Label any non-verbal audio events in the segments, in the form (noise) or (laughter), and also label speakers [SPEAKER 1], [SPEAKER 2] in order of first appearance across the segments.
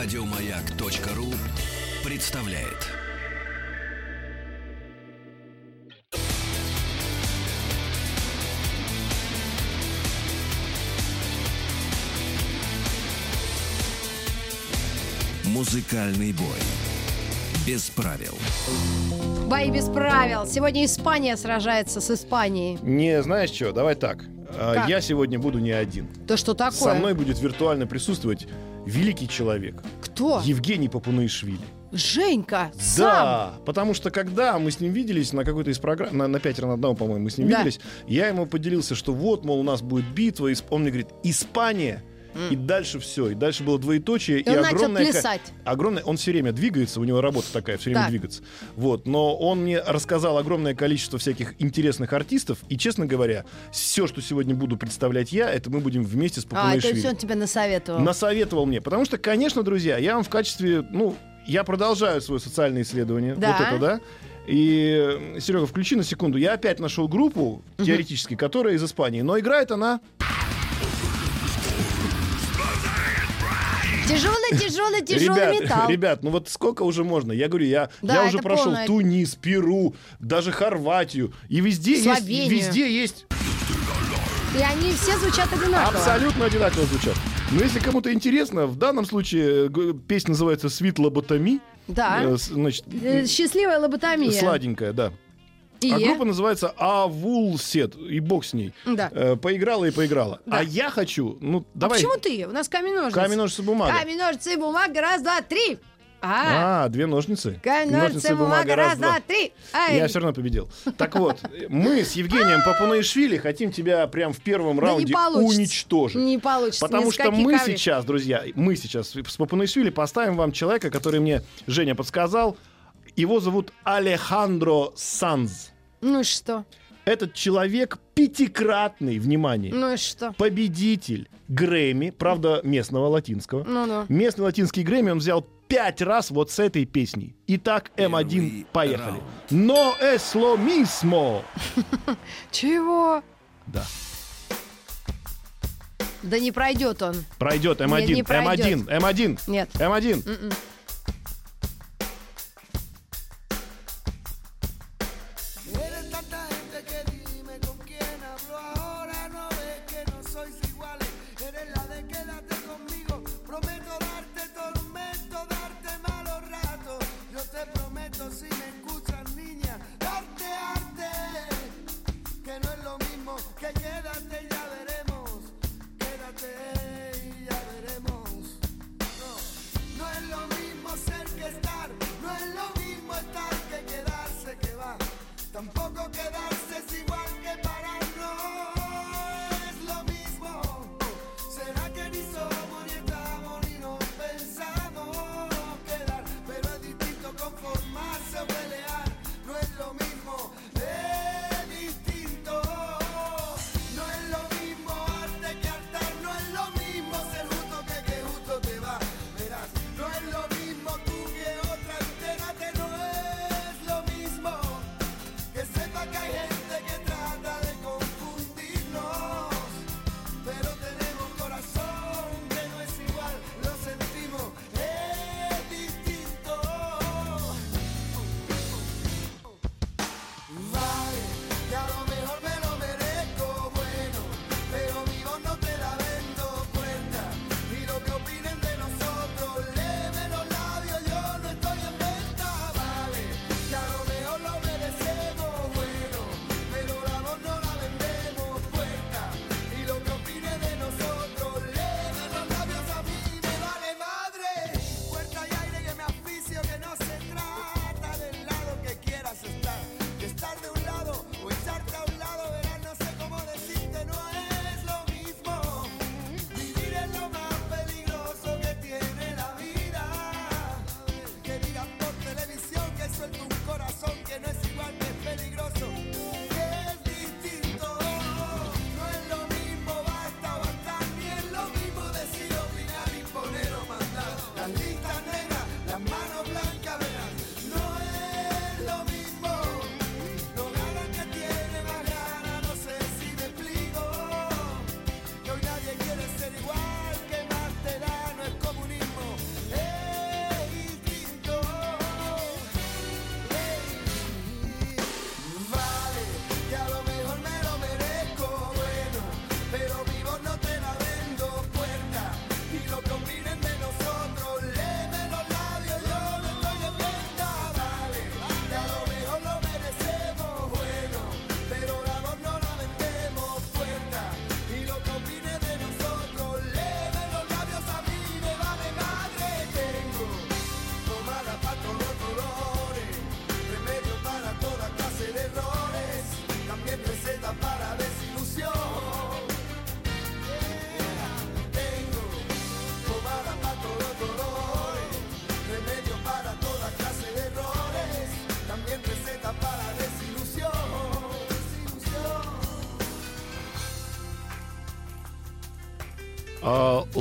[SPEAKER 1] Радиомаяк.ру представляет. Музыкальный бой. Без правил.
[SPEAKER 2] Бои без правил. Сегодня Испания сражается с Испанией.
[SPEAKER 3] Не, знаешь что, давай так. А,
[SPEAKER 2] Как?
[SPEAKER 3] Я сегодня буду не один.
[SPEAKER 2] Да что такое?
[SPEAKER 3] Со мной будет виртуально присутствовать великий человек.
[SPEAKER 2] Кто?
[SPEAKER 3] Евгений Папунуишвили.
[SPEAKER 2] Женька. Сам.
[SPEAKER 3] Да, потому что когда мы с ним виделись на какой-то из программ, на, на пятеро на одного, по-моему, мы с ним
[SPEAKER 2] Да.
[SPEAKER 3] виделись, я ему поделился, что вот, мол, у нас будет битва, Исп- он мне говорит, Испания, и дальше все, и дальше было двоеточие,
[SPEAKER 2] И он начал
[SPEAKER 3] огромное, ко-
[SPEAKER 2] плясать.
[SPEAKER 3] огромное, он все время двигается, у него работа такая, все время
[SPEAKER 2] Так.
[SPEAKER 3] двигаться, вот, но он мне рассказал огромное количество всяких интересных артистов, и, честно говоря, все, что сегодня буду представлять я, это мы будем вместе с
[SPEAKER 2] А, это
[SPEAKER 3] Папунуишвили
[SPEAKER 2] все он тебе насоветовал.
[SPEAKER 3] насоветовал мне. Потому что, конечно, друзья, я вам в качестве, ну, я продолжаю свое социальное исследование.
[SPEAKER 2] Да.
[SPEAKER 3] Вот это, да. И, Серега, включи на секунду. Я опять нашел группу, теоретически, которая из Испании. Но играет она...
[SPEAKER 2] Тяжелый, тяжелый, тяжелый
[SPEAKER 3] ребят,
[SPEAKER 2] металл. (laughs)
[SPEAKER 3] ребят, ну вот сколько уже можно? Я говорю, я,
[SPEAKER 2] Да,
[SPEAKER 3] я уже прошел
[SPEAKER 2] полное.
[SPEAKER 3] Тунис, Перу, даже Хорватию. И везде есть,
[SPEAKER 2] Словению.
[SPEAKER 3] везде есть
[SPEAKER 2] И они все звучат одинаково.
[SPEAKER 3] Абсолютно одинаково звучат. Но если кому-то интересно, в данном случае песня называется «Свит лоботоми».
[SPEAKER 2] Да.
[SPEAKER 3] Э, Значит,
[SPEAKER 2] Э, Счастливая лоботомия.
[SPEAKER 3] сладенькая, да.
[SPEAKER 2] И?
[SPEAKER 3] А группа называется Авулсет, и бог с ней.
[SPEAKER 2] Да.
[SPEAKER 3] Э, поиграла и поиграла.
[SPEAKER 2] Да.
[SPEAKER 3] А я хочу, ну,
[SPEAKER 2] А
[SPEAKER 3] давай.
[SPEAKER 2] почему ты? У нас камень ножницы.
[SPEAKER 3] Камень, ножницы, бумага.
[SPEAKER 2] Камень, ножницы, бумага. Раз, два, три. А,
[SPEAKER 3] А, две ножницы.
[SPEAKER 2] камень, ножницы, бумага. Раз, два, три. Ай.
[SPEAKER 3] Я все равно победил. Так вот, мы с Евгением Папунаишвили хотим тебя прям в первом раунде уничтожить.
[SPEAKER 2] Не получится.
[SPEAKER 3] Потому что мы сейчас, друзья, мы сейчас с Папунаишвили поставим вам человека, который мне Женя подсказал. Его зовут Алехандро Санз.
[SPEAKER 2] Ну и что?
[SPEAKER 3] Этот человек пятикратный, внимание,
[SPEAKER 2] Ну и что?
[SPEAKER 3] победитель Грэмми, правда, местного латинского.
[SPEAKER 2] Ну-ну.
[SPEAKER 3] Местный латинский Грэмми он взял пять раз вот с этой песней. Итак, М1,
[SPEAKER 1] Первый
[SPEAKER 3] поехали. Но lo (laughs) mismo.
[SPEAKER 2] Чего?
[SPEAKER 3] Да.
[SPEAKER 2] Да не пройдет он.
[SPEAKER 3] Пройдет
[SPEAKER 2] Не-
[SPEAKER 3] М1,
[SPEAKER 2] не пройдет.
[SPEAKER 3] М1, М1.
[SPEAKER 2] Нет.
[SPEAKER 3] М1.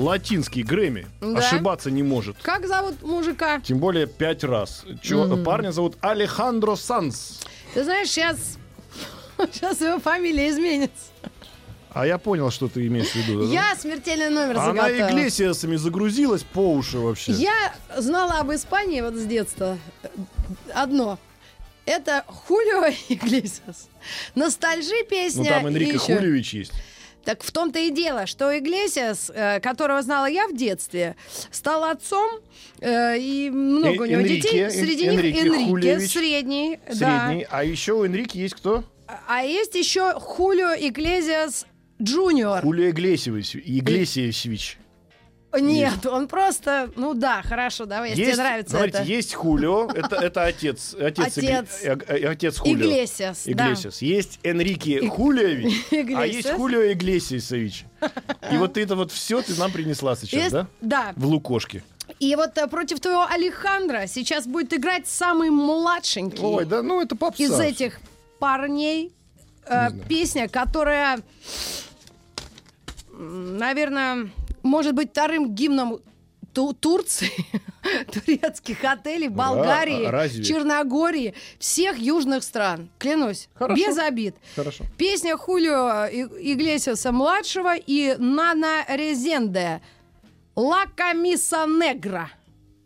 [SPEAKER 3] Латинский Грэмми.
[SPEAKER 2] Да.
[SPEAKER 3] Ошибаться не может.
[SPEAKER 2] Как зовут мужика?
[SPEAKER 3] Тем более пять раз. Чё, Парня зовут Алехандро Санс.
[SPEAKER 2] Ты знаешь, сейчас... Сейчас его фамилия изменится.
[SPEAKER 3] А я понял, что ты имеешь в виду. да?
[SPEAKER 2] Я смертельный номер
[SPEAKER 3] Она
[SPEAKER 2] заготовила.
[SPEAKER 3] Иглесиасами загрузилась по уши вообще.
[SPEAKER 2] Я знала об Испании вот с детства одно. Это Хулио Иглесиас. Ностальжи песня.
[SPEAKER 3] Ну там Энрико Хулевич есть.
[SPEAKER 2] Так в том-то и дело, что Иглесиас, э, которого знала я в детстве, стал отцом, э, и много
[SPEAKER 3] Э-
[SPEAKER 2] у него
[SPEAKER 3] Энрике,
[SPEAKER 2] детей.
[SPEAKER 3] Эн-
[SPEAKER 2] Среди них
[SPEAKER 3] Энрике
[SPEAKER 2] Энрике,
[SPEAKER 3] Хулиевич.
[SPEAKER 2] средний. да.
[SPEAKER 3] Средний. А еще у Энрике есть кто?
[SPEAKER 2] А есть еще Хулио Иглесиас Джуниор.
[SPEAKER 3] Хулио Иглесиевич. Иглесиевич.
[SPEAKER 2] Нет, он просто, ну да, хорошо, давай, если тебе нравится
[SPEAKER 3] смотрите,
[SPEAKER 2] это.
[SPEAKER 3] есть Хулио, это, это отец, отец,
[SPEAKER 2] Отец.
[SPEAKER 3] э, э, отец Хулио.
[SPEAKER 2] Иглесиас, да.
[SPEAKER 3] Иглесиас. Есть Энрике Хулиович, (laughs) а есть Хулио Иглесиевич. И вот это вот все ты нам принесла сейчас,
[SPEAKER 2] Есть-
[SPEAKER 3] да?
[SPEAKER 2] да.
[SPEAKER 3] В Лукошке.
[SPEAKER 2] И вот э, против твоего Алехандра сейчас будет играть самый младшенький
[SPEAKER 3] Ой, да, ну это попса.
[SPEAKER 2] из этих парней. э, песня, которая, наверное, может быть вторым гимном Ту- Турции, (laughs) турецких отелей, Болгарии,
[SPEAKER 3] а разве?
[SPEAKER 2] Черногории, всех южных стран. Клянусь,
[SPEAKER 3] Хорошо.
[SPEAKER 2] без обид.
[SPEAKER 3] Хорошо.
[SPEAKER 2] Песня Хулио Иглесиаса младшего и Нана Резенде «Ла Камиса Негра».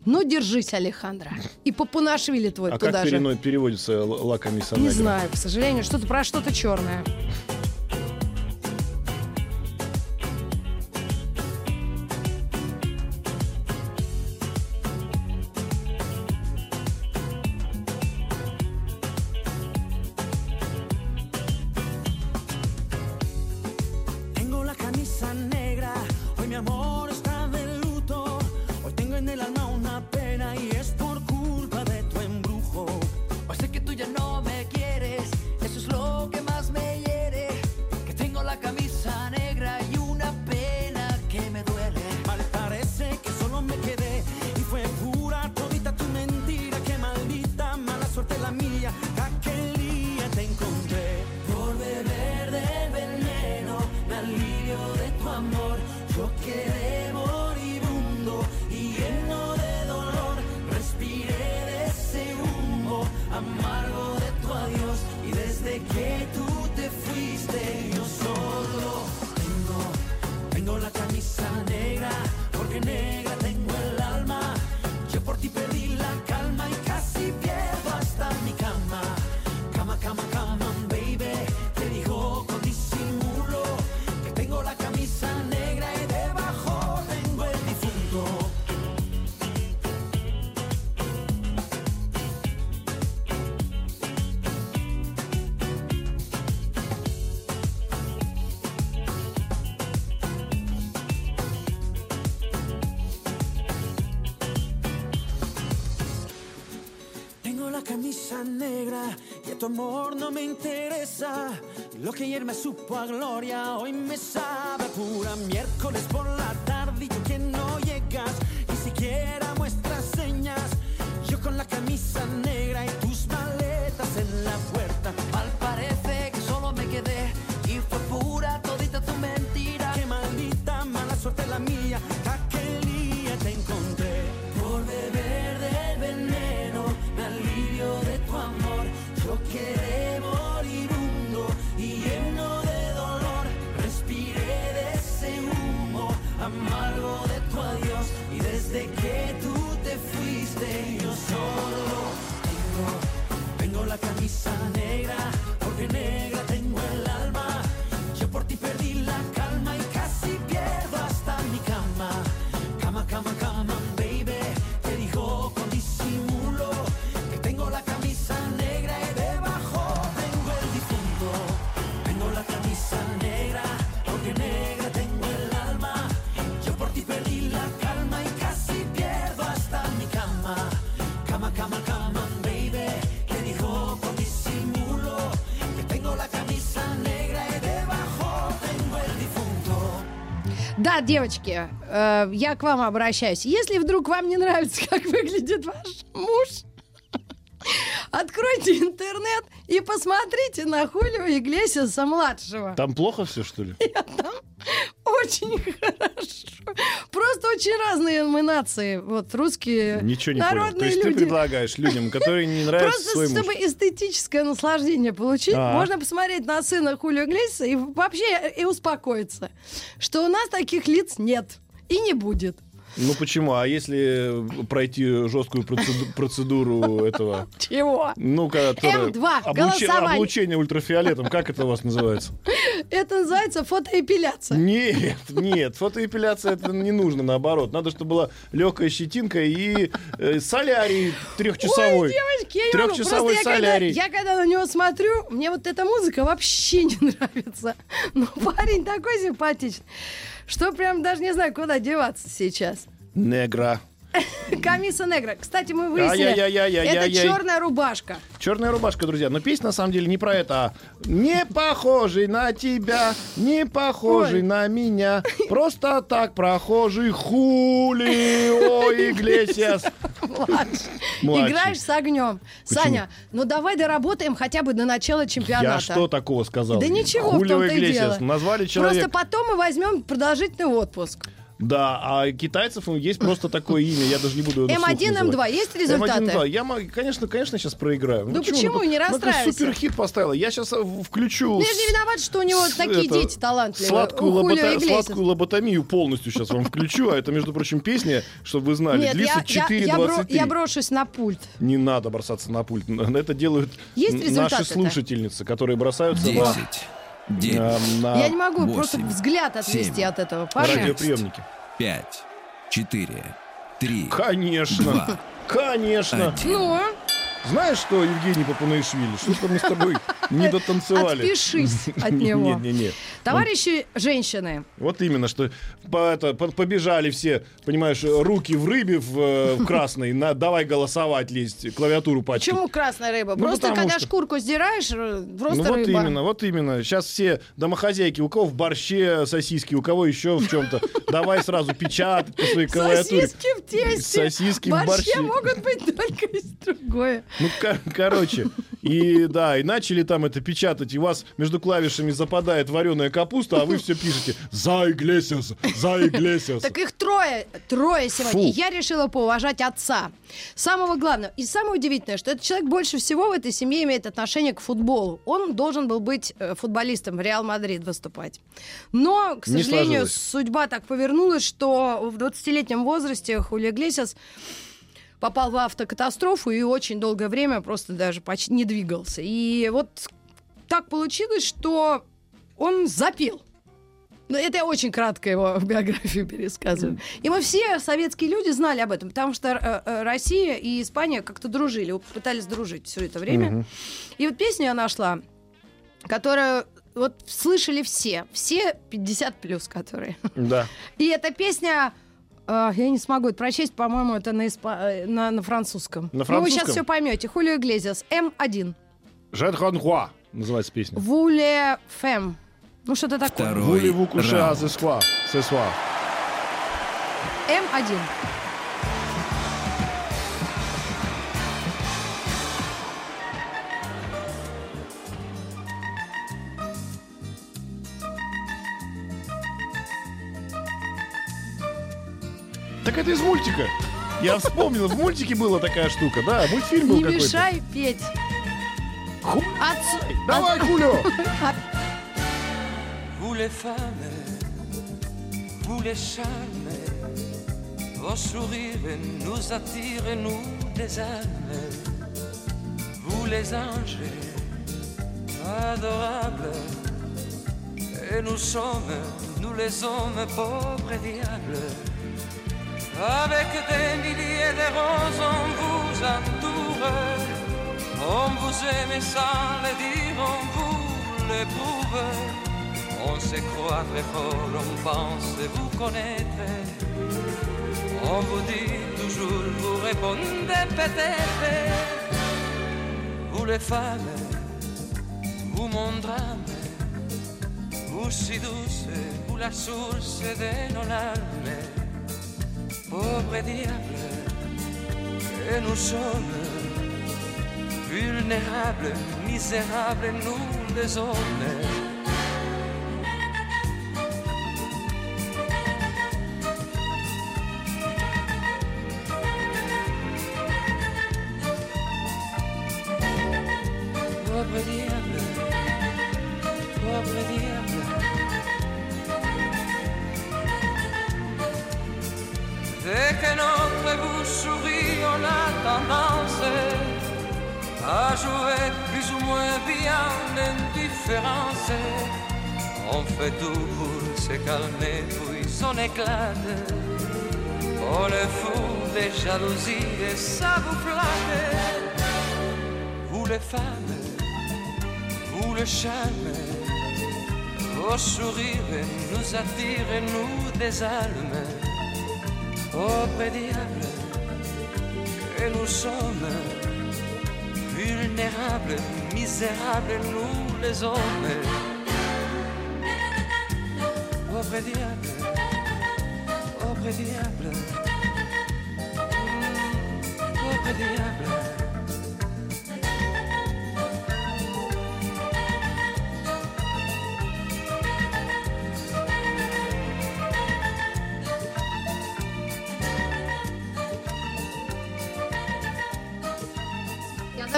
[SPEAKER 2] Ну, держись, Алехандро. И Папунашвили твой
[SPEAKER 3] А
[SPEAKER 2] туда
[SPEAKER 3] как
[SPEAKER 2] же.
[SPEAKER 3] перено- переводится ла комисса
[SPEAKER 2] Не
[SPEAKER 3] негра?
[SPEAKER 2] знаю, к сожалению, что-то про что-то черное.
[SPEAKER 4] Tengo la camisa negra, porque negra tengo el alma. Yo por ti perdí Lo que ayer me supo a gloria, hoy me sabe pura miércoles por la
[SPEAKER 2] Девочки, э, я к вам обращаюсь. Если вдруг вам не нравится, (laughs) как выглядит ваш муж, откройте интернет и посмотрите на Хулио Иглесиаса младшего.
[SPEAKER 3] Там плохо все, что ли?
[SPEAKER 2] Очень хорошо. очень разные мы нации. Вот русские
[SPEAKER 3] Ничего не понял.
[SPEAKER 2] народные
[SPEAKER 3] То есть ты
[SPEAKER 2] люди.
[SPEAKER 3] предлагаешь людям, которые не нравятся
[SPEAKER 2] Просто
[SPEAKER 3] свой муж.
[SPEAKER 2] чтобы эстетическое наслаждение получить,
[SPEAKER 3] А.
[SPEAKER 2] можно посмотреть на сына Хулио Иглесиаса и вообще и успокоиться, что у нас таких лиц нет и не будет.
[SPEAKER 3] Ну почему? А если пройти жесткую процеду- процедуру этого,
[SPEAKER 2] Чего?
[SPEAKER 3] ну, которая...
[SPEAKER 2] М2,
[SPEAKER 3] облуче-
[SPEAKER 2] голосование.
[SPEAKER 3] облучение ультрафиолетом, как это у вас называется?
[SPEAKER 2] Это называется фотоэпиляция.
[SPEAKER 3] Нет, нет, фотоэпиляция это не нужно, наоборот. Надо, чтобы была легкая щетинка и э, солярий трехчасовой.
[SPEAKER 2] Ой, девочки, я.
[SPEAKER 3] Трехчасовой
[SPEAKER 2] когда,
[SPEAKER 3] солярий.
[SPEAKER 2] я когда на него смотрю, мне вот эта музыка вообще не (laughs) нравится. Но парень такой симпатичный, что прям даже не знаю, куда деваться сейчас.
[SPEAKER 3] Негра. (laughs)
[SPEAKER 2] Камиса Негра. Кстати, мы выяснили, это черная рубашка.
[SPEAKER 3] Черная рубашка, друзья. Но песня на самом деле не про это, а не похожий на тебя, не похожий
[SPEAKER 2] Ой.
[SPEAKER 3] на меня. Просто так прохожий Хулио Иглесиас.
[SPEAKER 2] Играешь с огнем. Саня, ну давай доработаем хотя бы до начала чемпионата.
[SPEAKER 3] Я что такого сказал?
[SPEAKER 2] Да ничего в том-то и дело.
[SPEAKER 3] Назвали человека.
[SPEAKER 2] Просто потом мы возьмем продолжительный отпуск.
[SPEAKER 3] Да, а китайцев ну, есть просто такое имя, я даже не буду его
[SPEAKER 2] М1,
[SPEAKER 3] вслух называть.
[SPEAKER 2] М2, есть результаты?
[SPEAKER 3] М1, М2. Я, конечно, конечно, сейчас проиграю.
[SPEAKER 2] Ну почему? Не
[SPEAKER 3] Ну,
[SPEAKER 2] расстраивайся.
[SPEAKER 3] суперхит поставила. Я сейчас включу...
[SPEAKER 2] Ну, я же не виноват, что у него такие
[SPEAKER 3] это,
[SPEAKER 2] дети талантливые.
[SPEAKER 3] Сладкую, лобота- сладкую лоботомию полностью сейчас вам включу. А это, между прочим, песня, чтобы вы знали,
[SPEAKER 2] Нет,
[SPEAKER 3] длится
[SPEAKER 2] я, я, я, бро-
[SPEAKER 3] 4.23.
[SPEAKER 2] я брошусь на пульт.
[SPEAKER 3] Не надо бросаться на пульт. Это делают
[SPEAKER 2] Есть
[SPEAKER 3] наши слушательницы, которые бросаются на,
[SPEAKER 1] 10, 9,
[SPEAKER 3] на- на
[SPEAKER 2] я не могу
[SPEAKER 1] восемь,
[SPEAKER 2] просто взгляд отвести
[SPEAKER 1] семь,
[SPEAKER 2] от этого парня.
[SPEAKER 3] радиоприемники.
[SPEAKER 1] 5, 4, 3,
[SPEAKER 3] Конечно.
[SPEAKER 1] Два.
[SPEAKER 3] Конечно.
[SPEAKER 1] Один.
[SPEAKER 2] Ну,
[SPEAKER 3] Знаешь что, Евгений Папунаишвили, что-то мы с тобой не дотанцевали.
[SPEAKER 2] отпишись (laughs) от него.
[SPEAKER 3] Не-не-не.
[SPEAKER 2] Товарищи женщины,
[SPEAKER 3] Вот именно, что по- это, по- побежали все, понимаешь, руки в рыбе в, э, в (laughs) красной, на, давай голосовать, лезть, клавиатуру пачкать.
[SPEAKER 2] почему красная рыба?
[SPEAKER 3] Ну,
[SPEAKER 2] просто когда
[SPEAKER 3] что-
[SPEAKER 2] шкурку сдираешь, э, просто
[SPEAKER 3] ну вот
[SPEAKER 2] рыба.
[SPEAKER 3] именно, вот именно. Сейчас все домохозяйки, у кого в борще сосиски, у кого еще в чем-то. (laughs) Давай сразу печатать по своей клавиатуре.
[SPEAKER 2] Сосиски в тесте.
[SPEAKER 3] Сосиски в
[SPEAKER 2] борще. могут быть только из другое.
[SPEAKER 3] Ну, ко- короче, и да, и начали там это печатать, и у вас между клавишами западает вареная капуста, а вы все пишете «За Иглесиас! За Иглесиас!»
[SPEAKER 2] Так их трое, трое сегодня.
[SPEAKER 3] Фу.
[SPEAKER 2] Я решила поуважать отца. Самого главного. И самое удивительное, что этот человек больше всего в этой семье имеет отношение к футболу. Он должен был быть э, футболистом в Реал Мадрид выступать. Но, к сожалению, судьба так повернулась, что в 20-летнем возрасте Хулио Иглесиас попал в автокатастрофу и очень долгое время просто даже почти не двигался. И вот так получилось, что он запил. Ну, это я очень кратко его биографию пересказываю. И мы все, советские люди, знали об этом, потому что э, э, Россия и Испания как-то дружили, пытались дружить все это время. И вот песню я нашла, которую вот слышали все, все 50 плюс, которые.
[SPEAKER 3] Да.
[SPEAKER 2] И эта песня, э, я не смогу это прочесть, по-моему, это на, испа- э, на, на французском.
[SPEAKER 3] На
[SPEAKER 2] Ну, вы
[SPEAKER 3] французском?
[SPEAKER 2] сейчас все поймете. Хулио Иглезиас, М1.
[SPEAKER 3] «Жет Ханхуа» называется песня.
[SPEAKER 2] Вуле Фэм. Ну, что-то такое.
[SPEAKER 1] Второй
[SPEAKER 3] «Вули-ву куше
[SPEAKER 1] раунд.
[SPEAKER 3] азесва». Сесва.
[SPEAKER 2] М1.
[SPEAKER 3] Так это из мультика. Я вспомнил, в мультике была такая штука, да, мультфильм был
[SPEAKER 2] Не
[SPEAKER 3] какой-то.
[SPEAKER 2] мешай петь.
[SPEAKER 3] Ху-
[SPEAKER 2] Отцу-
[SPEAKER 3] Давай, Хулио!
[SPEAKER 5] Vous les femmes, vous les charmes, vos sourires nous attirent, nous les âmes. Vous les anges, adorables, et nous sommes, nous les hommes pauvres et diables. Avec des milliers de roses, on vous entoure. On vous aime sans le dire, on vous l'éprouve. On se croit très fort, on pense vous connaître. On vous dit toujours, vous répondez peut-être. Vous les femmes, vous mon drame, vous si douce, vous la source de nos larmes. Pauvre diable, que nous sommes vulnérables, misérables, nous les. Que notre bouche sourit, on a tendance à jouer plus ou moins bien l'indifférence. On fait tout pour se calmer, puis on éclate. Oh le fou des jalousies et ça vous flatte. Vous les femmes, vous le charme, vos sourires nous attirent et nous désalment. Oh diable, que nous sommes vulnérables, misérables, nous les hommes. Pauvre diable, pauvre diable, pauvre diable.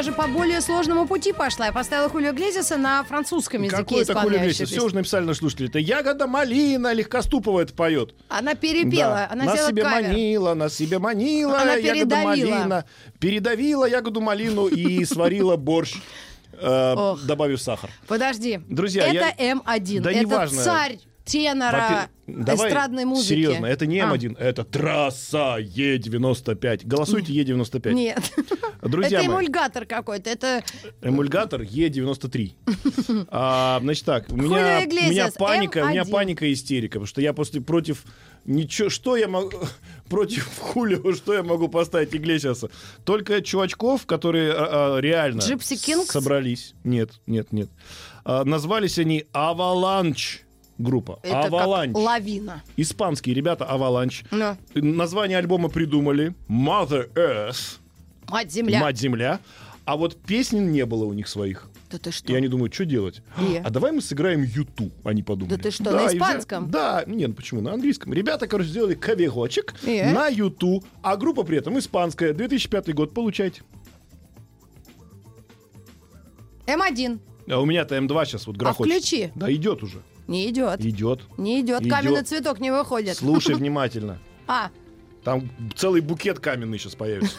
[SPEAKER 2] Даже по более сложному пути пошла. Я поставила Хулио Глезиса на французском языке
[SPEAKER 3] Какой такой
[SPEAKER 2] исполняющую
[SPEAKER 3] Леся? Все уже написали на слушатели. Это ягода малина, легкоступова это поет.
[SPEAKER 2] Она перепела,
[SPEAKER 3] Да.
[SPEAKER 2] она
[SPEAKER 3] на
[SPEAKER 2] сделала
[SPEAKER 3] себе
[SPEAKER 2] кавер.
[SPEAKER 3] манила, на себе манила,
[SPEAKER 2] Она
[SPEAKER 3] ягода
[SPEAKER 2] передавила.
[SPEAKER 3] малина. Передавила ягоду малину и (laughs) сварила борщ, э, добавив сахар.
[SPEAKER 2] Подожди.
[SPEAKER 3] Друзья,
[SPEAKER 2] это
[SPEAKER 3] я-
[SPEAKER 2] М1.
[SPEAKER 3] Да
[SPEAKER 2] это
[SPEAKER 3] неважно.
[SPEAKER 2] царь тенора
[SPEAKER 3] Давай
[SPEAKER 2] эстрадной музыки.
[SPEAKER 3] Серьезно, это не
[SPEAKER 2] А,
[SPEAKER 3] М1, это трасса Е95. Голосуйте Е95.
[SPEAKER 2] Нет. (laughs)
[SPEAKER 3] Друзья
[SPEAKER 2] это
[SPEAKER 3] мои.
[SPEAKER 2] эмульгатор какой-то. Это
[SPEAKER 3] Эмульгатор Е93. (laughs) А, значит так, у меня, у меня паника, у меня
[SPEAKER 2] М1.
[SPEAKER 3] паника и истерика, потому что я после против ничего, что я могу (laughs) против Хулио, что я могу поставить Иглесиаса? Только чувачков, которые а, а, реально собрались. Нет, нет, нет. А, назвались они Аваланч группа.
[SPEAKER 2] это
[SPEAKER 3] Аваланч.
[SPEAKER 2] лавина.
[SPEAKER 3] Испанские ребята Аваланч.
[SPEAKER 2] Ну,
[SPEAKER 3] Название альбома придумали Mother Earth,
[SPEAKER 2] мать земля.
[SPEAKER 3] Мать Земля. А вот песен не было у них своих.
[SPEAKER 2] Да ты что?
[SPEAKER 3] И они думают, что делать?
[SPEAKER 2] И?
[SPEAKER 3] А давай мы сыграем Юту, они подумали.
[SPEAKER 2] Да ты что, на
[SPEAKER 3] и взяли-
[SPEAKER 2] испанском?
[SPEAKER 3] Да, нет, ну почему, на английском. Ребята, короче, сделали каверочек
[SPEAKER 2] И?
[SPEAKER 3] на Юту, а группа при этом испанская. 2005 год, получайте.
[SPEAKER 2] М1.
[SPEAKER 3] А у меня-то М2 сейчас вот грохочет.
[SPEAKER 2] включи.
[SPEAKER 3] Да, идет уже.
[SPEAKER 2] Не идет.
[SPEAKER 3] Идет.
[SPEAKER 2] Не идет.
[SPEAKER 3] Идет.
[SPEAKER 2] Каменный цветок не выходит.
[SPEAKER 3] Слушай (laughs) внимательно.
[SPEAKER 2] А,
[SPEAKER 3] Там целый букет каменный сейчас появится.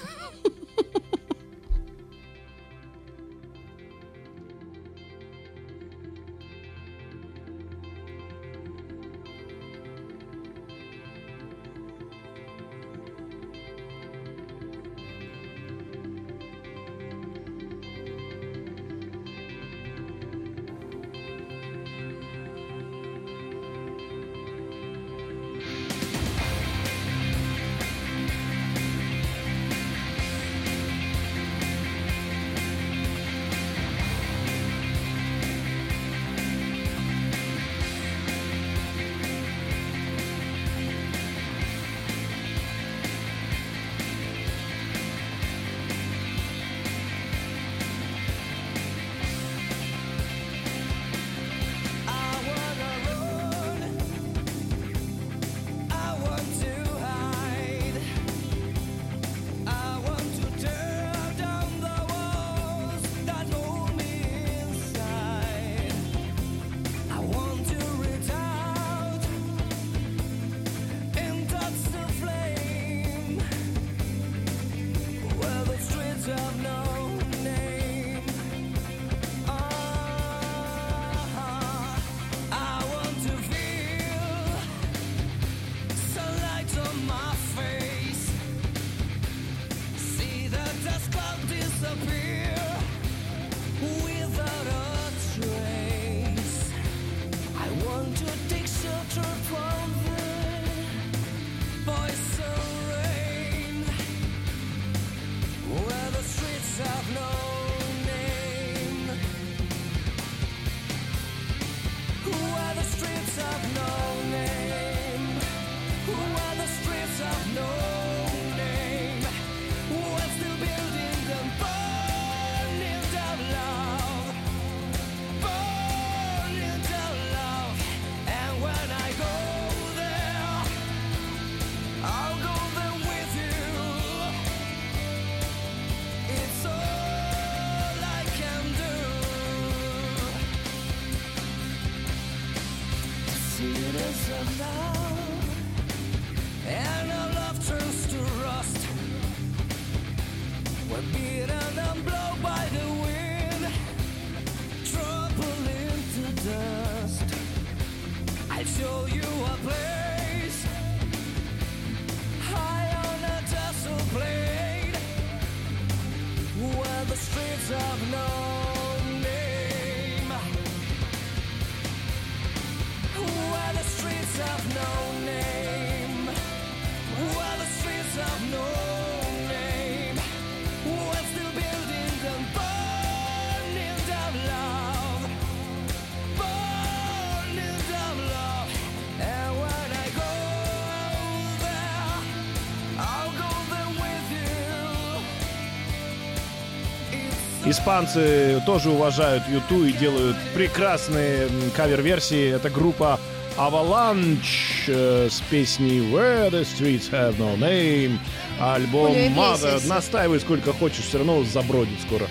[SPEAKER 3] Испанцы тоже уважают U2 и делают прекрасные кавер-версии. Это группа Avalanche э, с песней Where the Streets Have No Name. Альбом Mother. Настаивай сколько хочешь, все равно забродит скоро.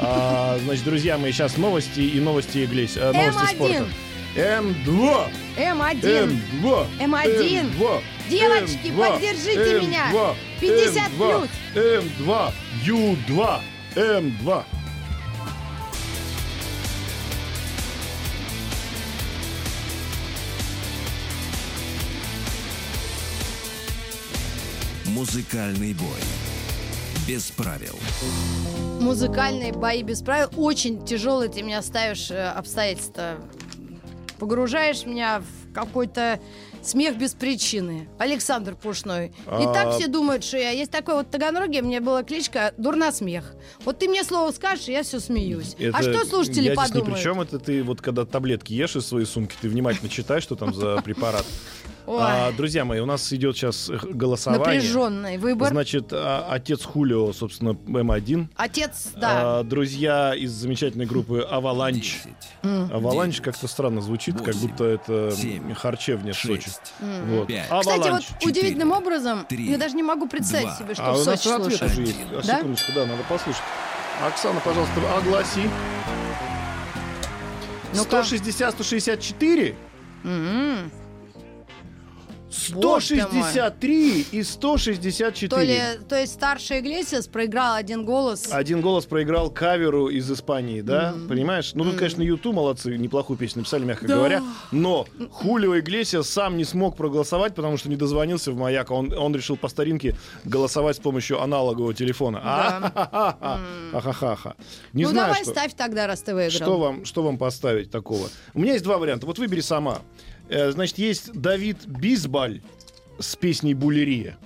[SPEAKER 3] А, (laughs) значит, друзья мои, сейчас новости и новости Иглесии. э, новости
[SPEAKER 2] М1.
[SPEAKER 3] спорта. М2.
[SPEAKER 2] М1.
[SPEAKER 3] М2.
[SPEAKER 2] М1.
[SPEAKER 3] М2.
[SPEAKER 2] Девочки,
[SPEAKER 3] М2.
[SPEAKER 2] поддержите меня.
[SPEAKER 3] М2.
[SPEAKER 2] 50
[SPEAKER 3] М2.
[SPEAKER 2] плюс.
[SPEAKER 3] М2. Ю2. М2.
[SPEAKER 1] Музыкальный бой. Без правил.
[SPEAKER 2] Музыкальные бои без правил. Очень тяжелые ты меня ставишь э, обстоятельства. Погружаешь меня в какой-то смех без причины. Александр Пушной. И
[SPEAKER 3] А-
[SPEAKER 2] так все думают, что я... Есть такой вот в Таганроге, мне была кличка Дурносмех. Вот ты мне слово скажешь, и я все смеюсь. а
[SPEAKER 3] Это
[SPEAKER 2] что слушатели
[SPEAKER 3] я здесь ни
[SPEAKER 2] подумают?
[SPEAKER 3] при чем, это ты вот когда таблетки ешь из своей сумки, ты внимательно читаешь, что там за препарат. А, друзья мои, у нас идет сейчас голосование.
[SPEAKER 2] напряженный выбор.
[SPEAKER 3] Значит, а, отец Хулио, собственно, М1.
[SPEAKER 2] Отец, да.
[SPEAKER 3] А, друзья из замечательной группы Аваланч. Аваланч как-то странно звучит, как
[SPEAKER 1] восемь,
[SPEAKER 3] будто это
[SPEAKER 1] семь,
[SPEAKER 3] Сочи. в Сочи.
[SPEAKER 1] Шесть.
[SPEAKER 3] Вот.
[SPEAKER 1] Пять.
[SPEAKER 2] Кстати, вот
[SPEAKER 3] Аваланч.
[SPEAKER 1] четыре,
[SPEAKER 2] удивительным образом,
[SPEAKER 1] три,
[SPEAKER 2] я даже не могу представить
[SPEAKER 1] два.
[SPEAKER 2] себе, что
[SPEAKER 3] А
[SPEAKER 2] в
[SPEAKER 3] у нас
[SPEAKER 2] Сочи
[SPEAKER 3] ответ
[SPEAKER 2] слушают.
[SPEAKER 3] уже есть. А,
[SPEAKER 1] Да?
[SPEAKER 3] секундочку, да, надо послушать. Оксана, пожалуйста, огласи.
[SPEAKER 2] Ну-ка.
[SPEAKER 3] 160, 163 и 164.
[SPEAKER 2] То, ли, то есть старший Иглесиас проиграл один голос.
[SPEAKER 3] Один голос проиграл каверу из Испании, да? Понимаешь? Ну, тут, конечно, Юту молодцы, неплохую песню написали, мягко говоря. Но Хулио Иглесиас сам не смог проголосовать, потому что не дозвонился в маяк. Он, он решил по старинке голосовать с помощью аналогового телефона. А, Ахахаха. Не
[SPEAKER 2] ну
[SPEAKER 3] знаю,
[SPEAKER 2] давай
[SPEAKER 3] что-
[SPEAKER 2] ставь тогда, раз ты выиграл.
[SPEAKER 3] Что вам, что вам поставить такого? У меня есть два варианта. Вот выбери сама. Э, Значит, есть Давид Бисбаль с песней «Булерия».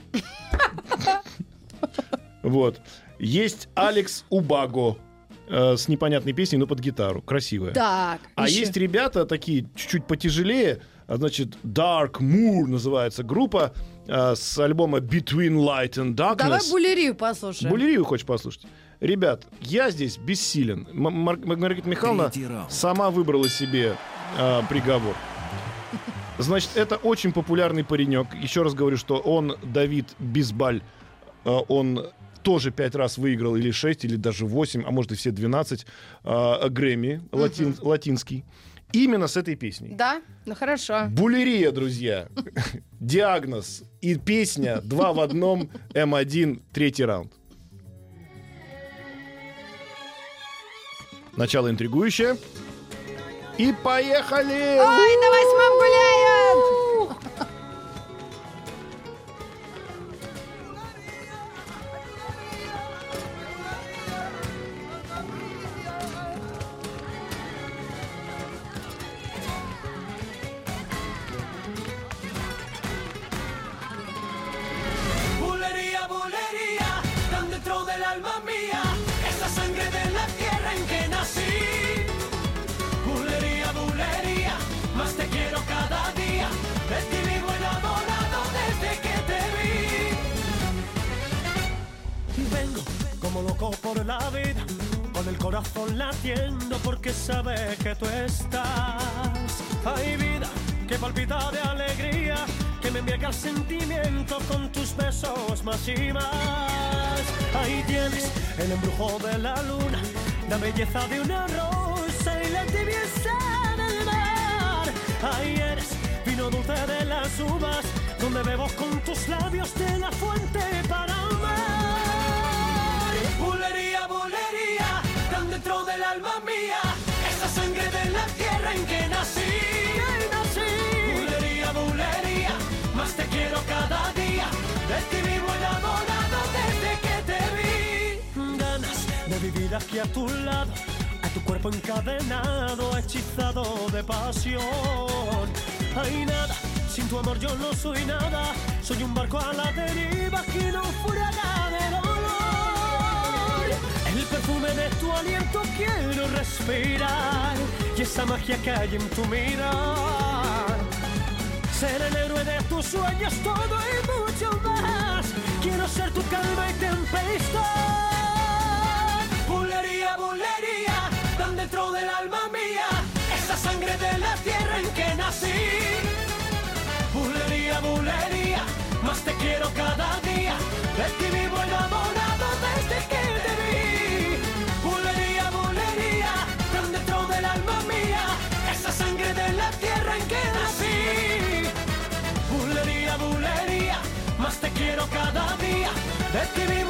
[SPEAKER 3] Вот. Есть Алекс Убаго э, с непонятной песней, но под гитару. Красивая.
[SPEAKER 2] Так.
[SPEAKER 3] А
[SPEAKER 2] ещё.
[SPEAKER 3] есть ребята такие чуть-чуть потяжелее, а, значит, Dark Moor называется группа э, с альбома Between Light and Darkness.
[SPEAKER 2] Давай булерию послушаем.
[SPEAKER 3] Булерию хочешь послушать? Ребят, я здесь бессилен. Мар- Маргарита Михайловна сама выбрала себе э, приговор. Значит, это очень популярный паренек. Еще раз говорю, что он, Давид Бисбаль, э, он тоже пять раз выиграл, или шесть, или даже восемь, а может и все 12 э, Грэмми латин- латинский. Именно с этой песней.
[SPEAKER 2] Да? Ну хорошо.
[SPEAKER 3] Булерия, друзья. (laughs) Диагноз и песня два в одном М1 третий раунд. Начало интригующее. И поехали!
[SPEAKER 2] Ой, на восьмом гуляем! donde bebo con tus labios de la fuente para amar.
[SPEAKER 6] Bulería, bulería, tan dentro del alma mía, esa sangre de la tierra en que nací. Nací. Bulería, bulería, más te quiero cada día, de ti vivo enamorado desde que te vi. Ganas de vivir
[SPEAKER 4] aquí a tu lado. A tu cuerpo encadenado, hechizado de pasión. Hay nada sin tu amor yo no soy nada, soy un barco a la deriva que no fuera de dolor. El perfume de tu aliento quiero respirar y esa magia que hay en tu mirar. Ser el héroe de tus sueños, todo y mucho más. Quiero ser tu calma y tempestad. Bulería, bulería, tan dentro del alma mía, esa sangre de la tierra en que nací. Bulería, más te quiero cada día. De ti vivo enamorado desde que te vi. Bulería, bulería, tan dentro del alma mía, esa sangre de la tierra en que nací. Bulería, bulería, más te quiero cada día. De ti vivo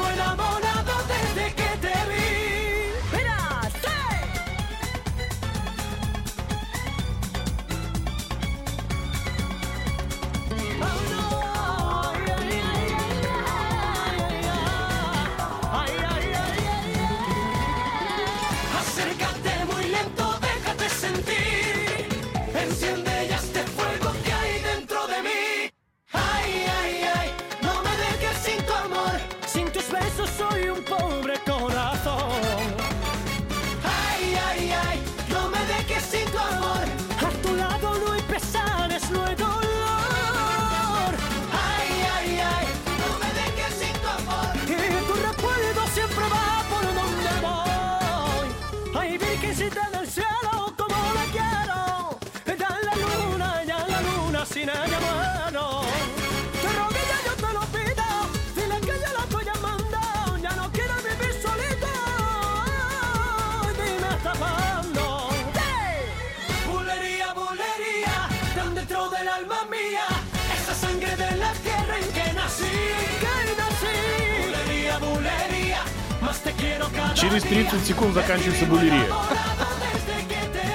[SPEAKER 3] Через
[SPEAKER 4] día.
[SPEAKER 3] 30 секунд заканчивается булерия.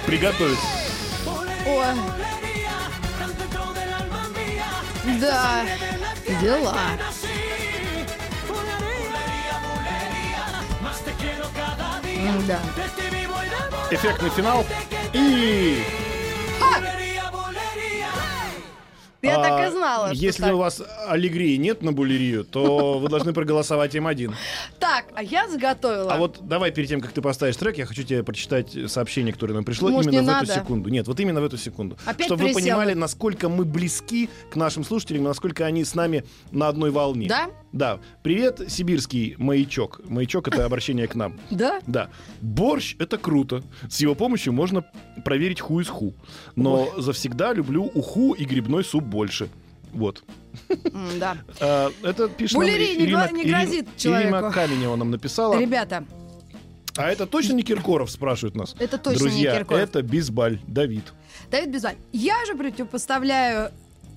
[SPEAKER 3] Приготовиться.
[SPEAKER 2] Ой, да, дела. Да.
[SPEAKER 3] Эффектный финал. И
[SPEAKER 2] Я
[SPEAKER 3] а,
[SPEAKER 2] так и знала, что
[SPEAKER 3] Если
[SPEAKER 2] так.
[SPEAKER 3] у вас аллегрии нет на булерию, то вы должны проголосовать М1.
[SPEAKER 2] Так, а я заготовила.
[SPEAKER 3] А вот давай перед тем, как ты поставишь трек, я хочу тебе прочитать сообщение, которое нам пришло
[SPEAKER 2] Может,
[SPEAKER 3] именно в эту
[SPEAKER 2] надо?
[SPEAKER 3] секунду. Нет, вот именно в эту секунду.
[SPEAKER 2] Опять
[SPEAKER 3] Чтобы вы понимали, насколько мы близки к нашим слушателям, насколько они с нами на одной волне.
[SPEAKER 2] Да?
[SPEAKER 3] Да. Привет, сибирский маячок. Маячок — это обращение к нам. (laughs)
[SPEAKER 2] Да?
[SPEAKER 3] Да. Борщ — это круто. С его помощью можно проверить ху из ху. Но завсегда люблю уху и грибной суп больше. Вот.
[SPEAKER 2] Да.
[SPEAKER 3] А, это пишет нам
[SPEAKER 2] Булерия не
[SPEAKER 3] Ирина,
[SPEAKER 2] не
[SPEAKER 3] Ирина-
[SPEAKER 2] грозит человеку.
[SPEAKER 3] Ирина Каменева нам написала.
[SPEAKER 2] Ребята,
[SPEAKER 3] А это точно не Киркоров, спрашивают нас?
[SPEAKER 2] Это точно не
[SPEAKER 3] Друзья,
[SPEAKER 2] Киркоров.
[SPEAKER 3] это Бисбаль, Давид.
[SPEAKER 2] Давид Безаль. Я же противопоставляю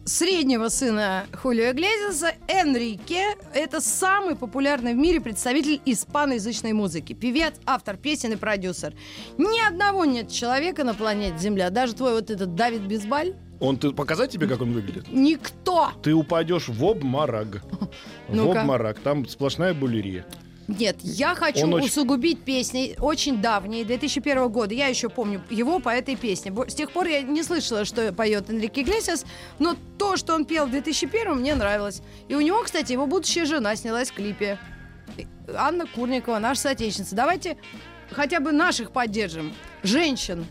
[SPEAKER 2] среднего сына Хулио Иглесиаса Энрике. Это самый популярный в мире представитель испаноязычной музыки. Певец, автор песен и продюсер. Ни одного нет человека на планете Земля. Даже твой вот этот Давид Бисбаль.
[SPEAKER 3] Он, ты показать тебе, как он выглядит?
[SPEAKER 2] Никто.
[SPEAKER 3] Ты упадешь в обморок. (laughs) В
[SPEAKER 2] Ну-ка.
[SPEAKER 3] обморок. Там сплошная булерия.
[SPEAKER 2] Нет, я хочу
[SPEAKER 3] Он очень-
[SPEAKER 2] усугубить песни очень давние, 2001 года. Я еще помню его по этой песне. Бо- С тех пор я не слышала, что поет Энрике Иглесиас, но то, что он пел в 2001, мне нравилось. И у него, кстати, его будущая жена снялась в клипе. И- Анна Курникова, наша соотечественница. Давайте хотя бы наших поддержим. Женщин.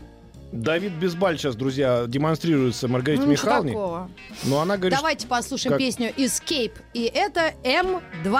[SPEAKER 3] Давид Бисбаль сейчас, друзья, демонстрируется Маргарите
[SPEAKER 2] Ну,
[SPEAKER 3] Михайловне.
[SPEAKER 2] такого.
[SPEAKER 3] Но она говорит,
[SPEAKER 2] Давайте послушаем
[SPEAKER 3] как-
[SPEAKER 2] песню Escape. И это М2.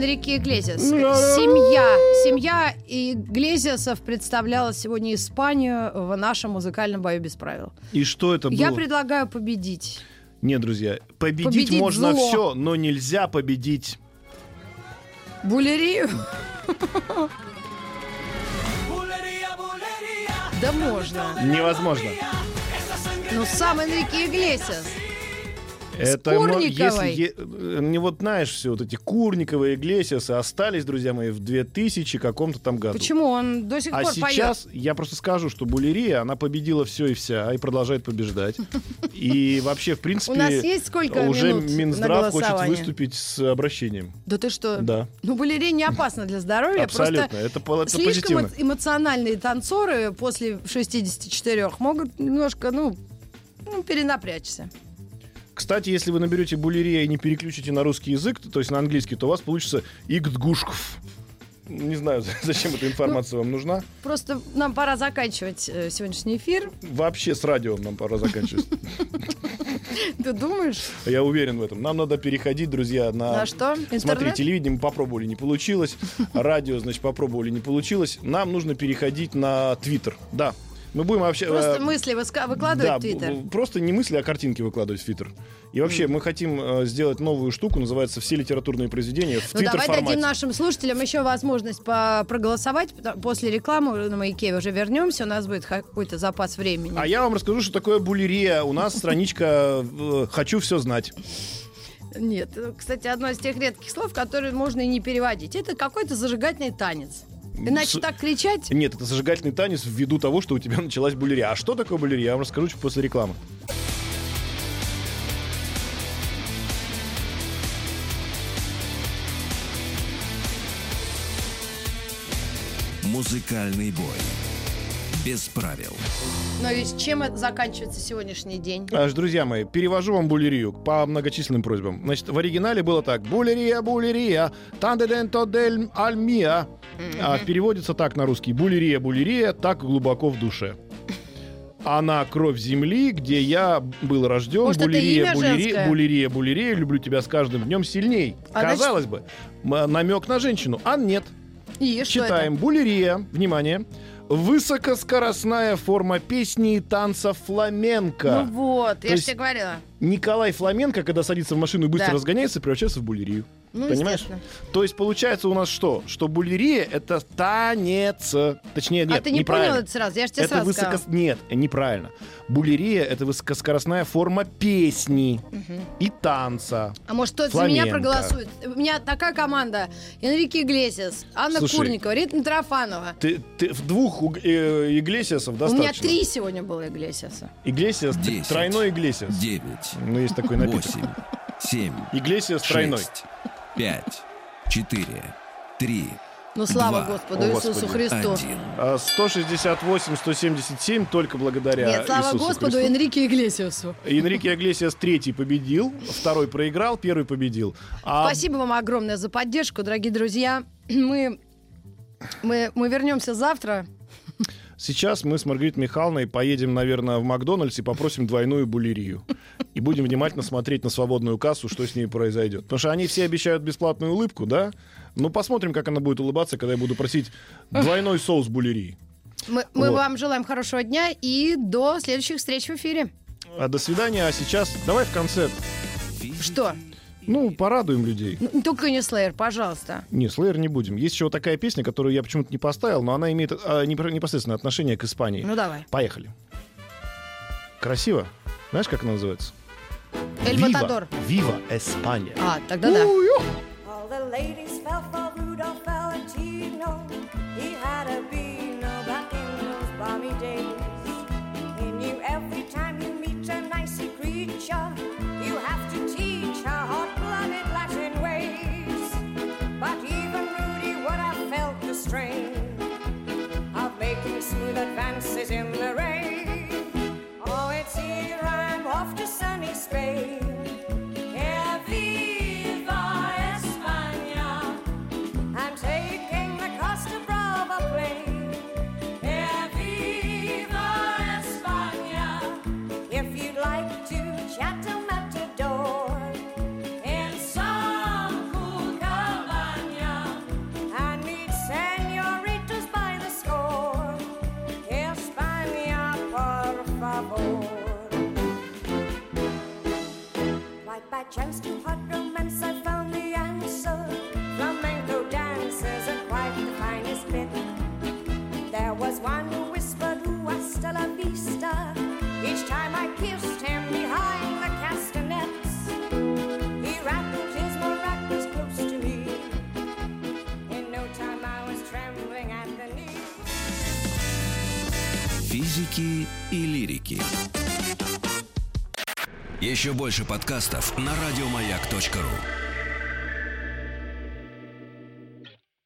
[SPEAKER 2] Энрике Иглесиас. Семья. Семья Иглесиасов представляла сегодня Испанию в нашем музыкальном бою без правил.
[SPEAKER 3] И что это было?
[SPEAKER 2] Я предлагаю победить.
[SPEAKER 3] Нет, друзья, победить,
[SPEAKER 2] Победить
[SPEAKER 3] можно
[SPEAKER 2] зло.
[SPEAKER 3] все, но нельзя победить.
[SPEAKER 2] Булерию? Да можно.
[SPEAKER 3] Невозможно.
[SPEAKER 2] Ну, сам Энрике Иглесиас.
[SPEAKER 3] Это
[SPEAKER 2] Курниковой.
[SPEAKER 3] если е- не вот знаешь все вот эти Курниковые Иглесиасы остались, друзья мои, в 2000 каком-то там году.
[SPEAKER 2] Почему? Он до сих
[SPEAKER 3] А
[SPEAKER 2] пор
[SPEAKER 3] сейчас я просто скажу, что Булерия, она победила все и вся, и продолжает побеждать. (laughs) И вообще, в принципе,
[SPEAKER 2] У нас есть сколько
[SPEAKER 3] уже Минздрав хочет выступить с обращением.
[SPEAKER 2] Да ты что?
[SPEAKER 3] Да.
[SPEAKER 2] Ну, балерия не опасна для здоровья.
[SPEAKER 3] Абсолютно. Это,
[SPEAKER 2] слишком эмоциональные танцоры после 64 могут немножко, ну, ну, перенапрячься.
[SPEAKER 3] Кстати, если вы наберете булерия и не переключите на русский язык, то есть на английский, то у вас получится игдгушков. Не знаю, (laughs) зачем эта информация вам нужна.
[SPEAKER 2] Просто нам пора заканчивать э, сегодняшний эфир.
[SPEAKER 3] Вообще с радио нам пора заканчивать. (laughs)
[SPEAKER 2] Ты думаешь?
[SPEAKER 3] Я уверен в этом. Нам надо переходить, друзья, на...
[SPEAKER 2] На что?
[SPEAKER 3] Смотри,
[SPEAKER 2] Интернет?
[SPEAKER 3] телевидение мы попробовали, не получилось. Радио, значит, попробовали, не получилось. Нам нужно переходить на Твиттер. Да. Мы будем вообще...
[SPEAKER 2] Просто
[SPEAKER 3] э,
[SPEAKER 2] мысли выкладывать
[SPEAKER 3] да,
[SPEAKER 2] в Твиттер.
[SPEAKER 3] просто не мысли, а картинки выкладывать в Твиттер. И вообще, мы хотим э, сделать новую штуку, называется «Все литературные произведения» в
[SPEAKER 2] Ну,
[SPEAKER 3] Твиттер
[SPEAKER 2] давай дадим нашим слушателям еще возможность по- проголосовать. После рекламы на маяке уже вернемся. У нас будет какой-то запас времени.
[SPEAKER 3] А я вам расскажу, что такое булерия. У нас страничка (laughs) «Хочу все знать».
[SPEAKER 2] Нет, кстати, одно из тех редких слов, которые можно и не переводить. Это какой-то зажигательный танец. Иначе
[SPEAKER 3] С-
[SPEAKER 2] так кричать...
[SPEAKER 3] Нет, это зажигательный танец ввиду того, что у тебя началась булерия. А что такое булерия, я вам расскажу чуть после рекламы.
[SPEAKER 1] Музыкальный бой. Без правил.
[SPEAKER 2] Но ведь чем заканчивается сегодняшний день?
[SPEAKER 3] Аж, друзья мои, перевожу вам булерию по многочисленным просьбам. Значит, в оригинале было так. Булерия, булерия, тандеденто дель альмия. А переводится так на русский. Булерия, булерия, так глубоко в душе. Она кровь земли, где я был рожден.
[SPEAKER 2] Может, это
[SPEAKER 3] булерия,
[SPEAKER 2] имя
[SPEAKER 3] булерия, булерия, булерия, люблю тебя с каждым днем сильней.
[SPEAKER 2] А значит-
[SPEAKER 3] Казалось бы, м- намек на женщину, а нет.
[SPEAKER 2] И что
[SPEAKER 3] Читаем. Булерия, внимание. Высокоскоростная форма песни и танца фламенко.
[SPEAKER 2] Ну вот, я же тебе говорила.
[SPEAKER 3] Николай Фламенко, когда садится в машину и быстро
[SPEAKER 2] Да.
[SPEAKER 3] разгоняется, превращается в булерию.
[SPEAKER 2] Ну,
[SPEAKER 3] Понимаешь? То есть получается у нас что? Что булерия это танец. Точнее, нет,
[SPEAKER 2] а ты не понял это сразу? Я же тебе
[SPEAKER 3] это
[SPEAKER 2] сразу
[SPEAKER 3] высоко...
[SPEAKER 2] сказала.
[SPEAKER 3] Нет, неправильно. Булерия это высокоскоростная форма песни и танца.
[SPEAKER 2] А может, кто-то за меня проголосует? У меня такая команда. Энрике Иглесиас, Анна
[SPEAKER 3] Слушай,
[SPEAKER 2] Курникова, Рита Митрофанова.
[SPEAKER 3] Ты, ты в двух э, Иглесиасов
[SPEAKER 2] У
[SPEAKER 3] достаточно.
[SPEAKER 2] меня три сегодня было Иглесиаса.
[SPEAKER 3] Иглесиас, тройной Иглесиас.
[SPEAKER 1] Девять.
[SPEAKER 3] Ну, есть такой напиток.
[SPEAKER 1] Восемь. Семь.
[SPEAKER 3] Иглесиас тройной.
[SPEAKER 1] Шесть. Пять. Четыре. Три.
[SPEAKER 2] Ну, слава
[SPEAKER 1] Два.
[SPEAKER 2] Господу
[SPEAKER 3] О,
[SPEAKER 2] Иисусу
[SPEAKER 3] Господи.
[SPEAKER 2] Христу.
[SPEAKER 1] Один.
[SPEAKER 3] А 168, 177 только благодаря
[SPEAKER 2] Нет, слава
[SPEAKER 3] Иисусу
[SPEAKER 2] Господу
[SPEAKER 3] Христу.
[SPEAKER 2] Энрике Иглесиасу.
[SPEAKER 3] Энрике Иглесиас третий победил, второй проиграл, первый победил. А
[SPEAKER 2] Спасибо вам огромное за поддержку, дорогие друзья. (clears throat) Мы, мы, мы вернемся завтра.
[SPEAKER 3] Сейчас мы с Маргаритой Михайловной поедем, наверное, в Макдональдс и попросим двойную булерию. И будем внимательно смотреть на свободную кассу, что с ней произойдет. Потому что они все обещают бесплатную улыбку, да? Ну, посмотрим, как она будет улыбаться, когда я буду просить двойной соус булерии.
[SPEAKER 2] Мы, мы
[SPEAKER 3] Вот.
[SPEAKER 2] вам желаем хорошего дня и до следующих встреч в эфире.
[SPEAKER 3] А до свидания. А сейчас давай в конце,
[SPEAKER 2] Что?
[SPEAKER 3] Ну, порадуем людей.
[SPEAKER 2] Ну, Только не Слэйр, пожалуйста.
[SPEAKER 3] Не, Слэйр не будем. Есть еще вот такая песня, которую я почему-то не поставил, но она имеет а, непосредственное отношение к Испании.
[SPEAKER 2] Ну давай.
[SPEAKER 3] Поехали. Красиво. Знаешь, как она называется?
[SPEAKER 2] Эль
[SPEAKER 3] Вива.
[SPEAKER 2] Матадор.
[SPEAKER 3] Вива Эспания.
[SPEAKER 2] А, тогда да.
[SPEAKER 7] All the ladies fell for Rudolph Valentino. He had a Beano back in those balmy days. He knew every time you But even Rudy would have felt the strain
[SPEAKER 1] физики и лирики. Еще больше подкастов на радиомаяк.ру.